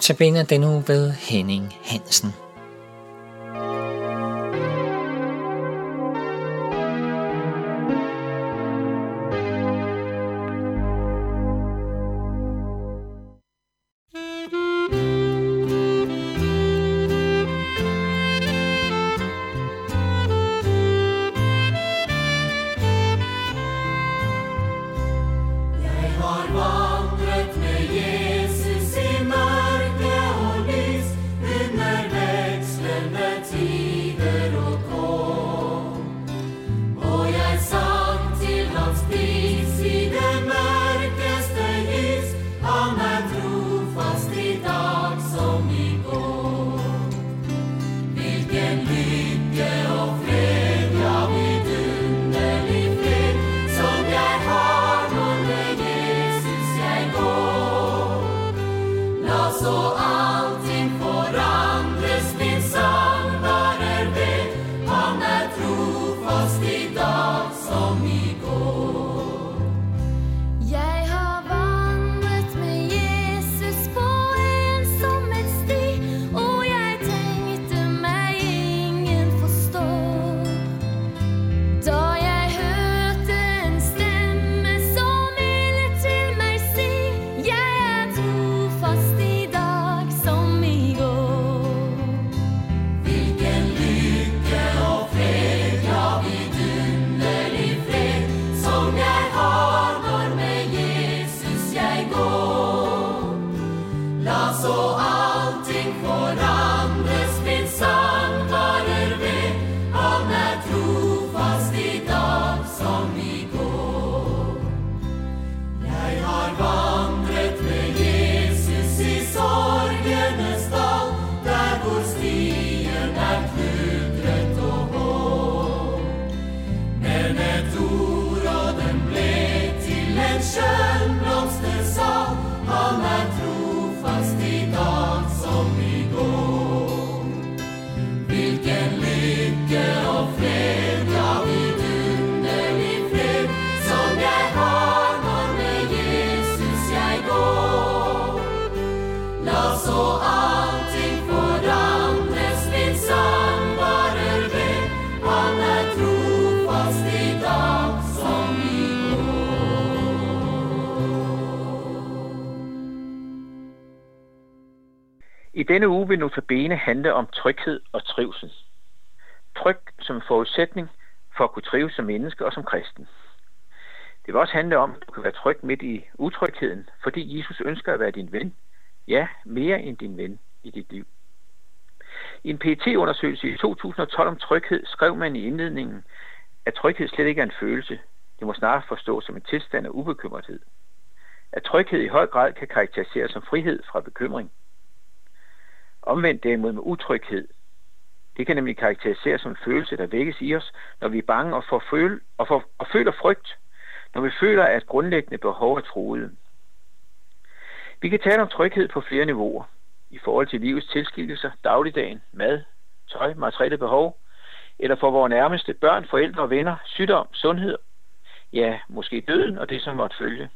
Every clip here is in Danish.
Notabene den uge ved Henning Hansen. Denne uge vil notabene handle om tryghed og trivsel. Tryg som forudsætning for at kunne trives som menneske og som kristen. Det vil også handle om, at du kan være tryg midt i utrygheden, fordi Jesus ønsker at være din ven. Ja, mere end din ven i dit liv. I en pt undersøgelse i 2012 om tryghed skrev man i indledningen, at tryghed slet ikke er en følelse. Det må snarere forstås som en tilstand af ubekymrethed. At tryghed i høj grad kan karakteriseres som frihed fra bekymring. Omvendt derimod med utryghed. Det kan nemlig karakteriseres som en følelse, der vækkes i os, når vi er bange og, får føle, og, får, og føler frygt, når vi føler, at grundlæggende behov er truet. Vi kan tale om tryghed på flere niveauer. I forhold til livets tilskikkelser, dagligdagen, mad, tøj, materielle behov, eller for vores nærmeste børn, forældre og venner, sygdom, sundhed, ja, måske døden og det, som måtte følge.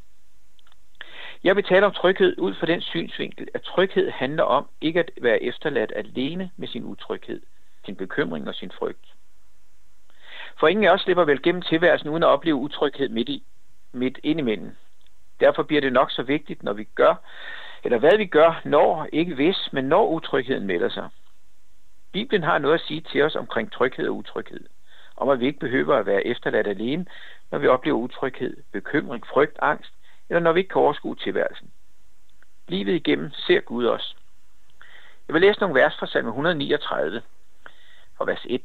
Jeg vil tale om tryghed ud fra den synsvinkel, at tryghed handler om ikke at være efterladt alene med sin utryghed, sin bekymring og sin frygt. For ingen af os slipper vel gennem tilværelsen uden at opleve utryghed midt, i, midt indimellem. Derfor bliver det nok så vigtigt, når vi gør, eller hvad vi gør, når, ikke hvis, men når utrygheden melder sig. Bibelen har noget at sige til os omkring tryghed og utryghed. Om at vi ikke behøver at være efterladt alene, når vi oplever utryghed, bekymring, frygt, angst, eller når vi ikke kan overskue tilværelsen. Livet igennem ser Gud os. Jeg vil læse nogle vers fra salme 139, fra vers 1.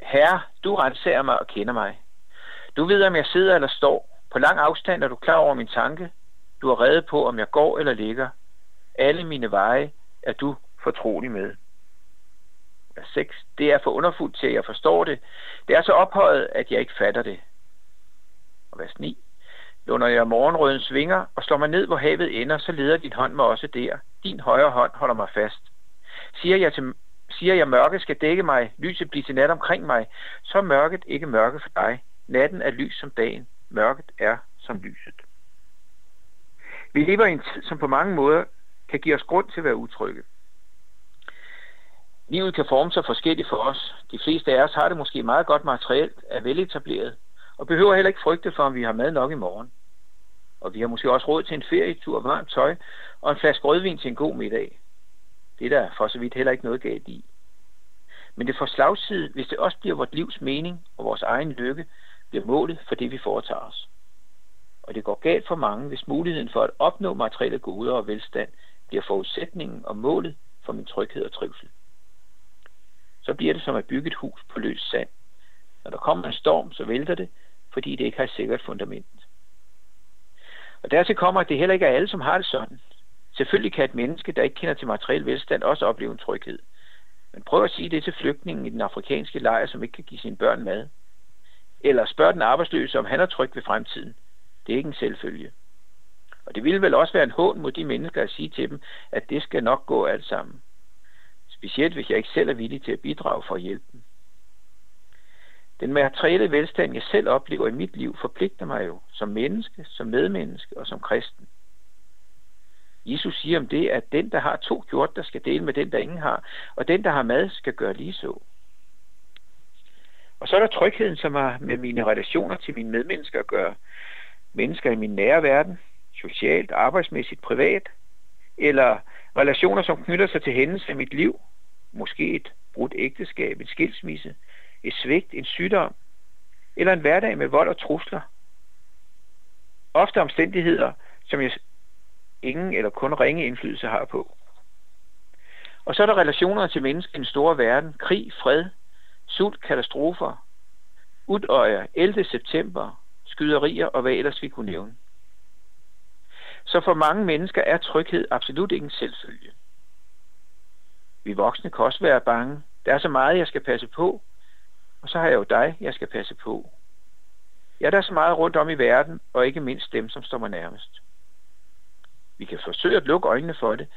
Herre, du renser mig og kender mig. Du ved, om jeg sidder eller står. På lang afstand er du klar over min tanke. Du er reddet på, om jeg går eller ligger. Alle mine veje er du fortrolig med. Vers 6. Det er for underfuldt til, at jeg forstår det. Det er så ophøjet, at jeg ikke fatter det. Og vers 9 lunder jeg morgenrødens svinger og slår mig ned, hvor havet ender, så leder din hånd mig også der. Din højre hånd holder mig fast. Siger jeg, til, siger jeg mørke skal dække mig, lyset bliver til nat omkring mig, så er mørket ikke mørke for dig. Natten er lys som dagen, mørket er som lyset. Vi lever i en tid, som på mange måder kan give os grund til at være utrygge. Livet kan forme sig forskelligt for os. De fleste af os har det måske meget godt materielt, er veletableret, og behøver heller ikke frygte for, om vi har mad nok i morgen. Og vi har måske også råd til en ferietur, varmt tøj og en flaske rødvin til en god middag. Det er der for så vidt heller ikke noget galt i. Men det får slagside, hvis det også bliver vores livs mening og vores egen lykke, bliver målet for det, vi foretager os. Og det går galt for mange, hvis muligheden for at opnå materielle goder og velstand bliver forudsætningen og målet for min tryghed og trivsel. Så bliver det som at bygge et hus på løs sand. Når der kommer en storm, så vælter det, fordi det ikke har et sikkert fundament. Og dertil kommer, at det heller ikke er alle, som har det sådan. Selvfølgelig kan et menneske, der ikke kender til materiel velstand, også opleve en tryghed. Men prøv at sige det til flygtningen i den afrikanske lejr, som ikke kan give sine børn mad. Eller spørg den arbejdsløse, om han er tryg ved fremtiden. Det er ikke en selvfølge. Og det ville vel også være en hån mod de mennesker at sige til dem, at det skal nok gå alt sammen. Specielt hvis jeg ikke selv er villig til at bidrage for at hjælpe dem. Den materielle velstand, jeg selv oplever i mit liv, forpligter mig jo som menneske, som medmenneske og som kristen. Jesus siger om det, at den, der har to gjort, der skal dele med den, der ingen har, og den, der har mad, skal gøre lige så. Og så er der trygheden, som har med mine relationer til mine medmennesker at gøre. Mennesker i min nære verden, socialt, arbejdsmæssigt, privat, eller relationer, som knytter sig til hændelser i mit liv, måske et brudt ægteskab, et skilsmisse, et svigt, en sygdom, eller en hverdag med vold og trusler. Ofte omstændigheder, som jeg ingen eller kun ringe indflydelse har på. Og så er der relationer til mennesker i den store verden, krig, fred, sult, katastrofer, udøjer, 11. september, skyderier og hvad ellers vi kunne nævne. Så for mange mennesker er tryghed absolut ikke en selvfølge. Vi voksne kan også være bange. Der er så meget, jeg skal passe på, og så har jeg jo dig, jeg skal passe på. Ja, der er så meget rundt om i verden, og ikke mindst dem, som står mig nærmest. Vi kan forsøge at lukke øjnene for det,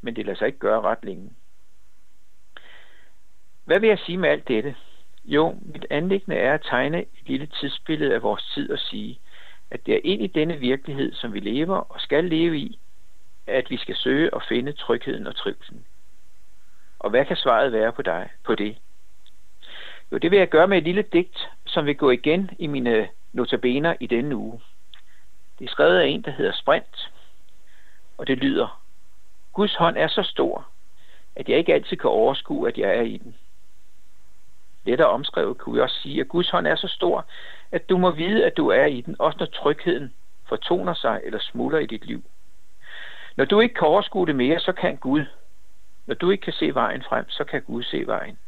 men det lader sig ikke gøre ret længe. Hvad vil jeg sige med alt dette? Jo, mit anlæggende er at tegne et lille tidsbillede af vores tid og sige, at det er ind i denne virkelighed, som vi lever og skal leve i, at vi skal søge og finde trygheden og trivselen. Og hvad kan svaret være på dig på det? Jo, det vil jeg gøre med et lille digt, som vil gå igen i mine notabener i denne uge. Det er skrevet af en, der hedder Sprint, og det lyder, Guds hånd er så stor, at jeg ikke altid kan overskue, at jeg er i den. Lettere omskrevet kunne jeg også sige, at Guds hånd er så stor, at du må vide, at du er i den, også når trygheden fortoner sig eller smuldrer i dit liv. Når du ikke kan overskue det mere, så kan Gud. Når du ikke kan se vejen frem, så kan Gud se vejen.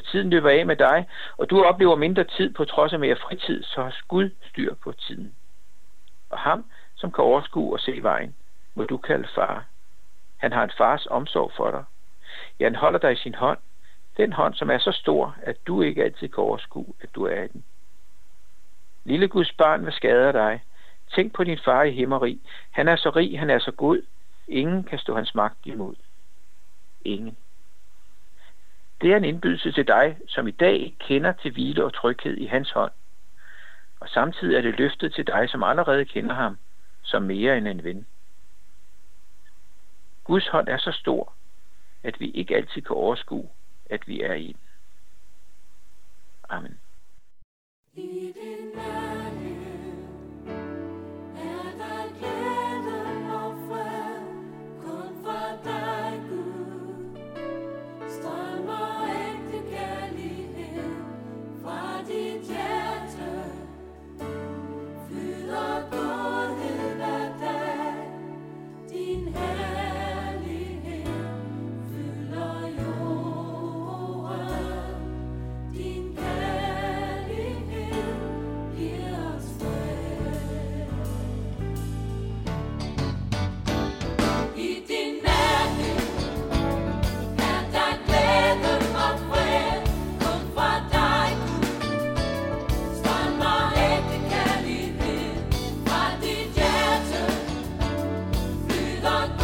Tiden løber af med dig, og du oplever mindre tid på trods af mere fritid, så har Gud styr på tiden. Og ham, som kan overskue og se vejen, må du kalde far. Han har en fars omsorg for dig. Ja, han holder dig i sin hånd. Den hånd, som er så stor, at du ikke altid kan overskue, at du er i den. Lille Guds barn, hvad skader dig? Tænk på din far i himmeri. Han er så rig, han er så god. Ingen kan stå hans magt imod. Ingen. Det er en indbydelse til dig, som i dag kender til hvile og tryghed i hans hånd. Og samtidig er det løftet til dig, som allerede kender ham, som mere end en ven. Guds hånd er så stor, at vi ikke altid kan overskue, at vi er i den. Amen. I din the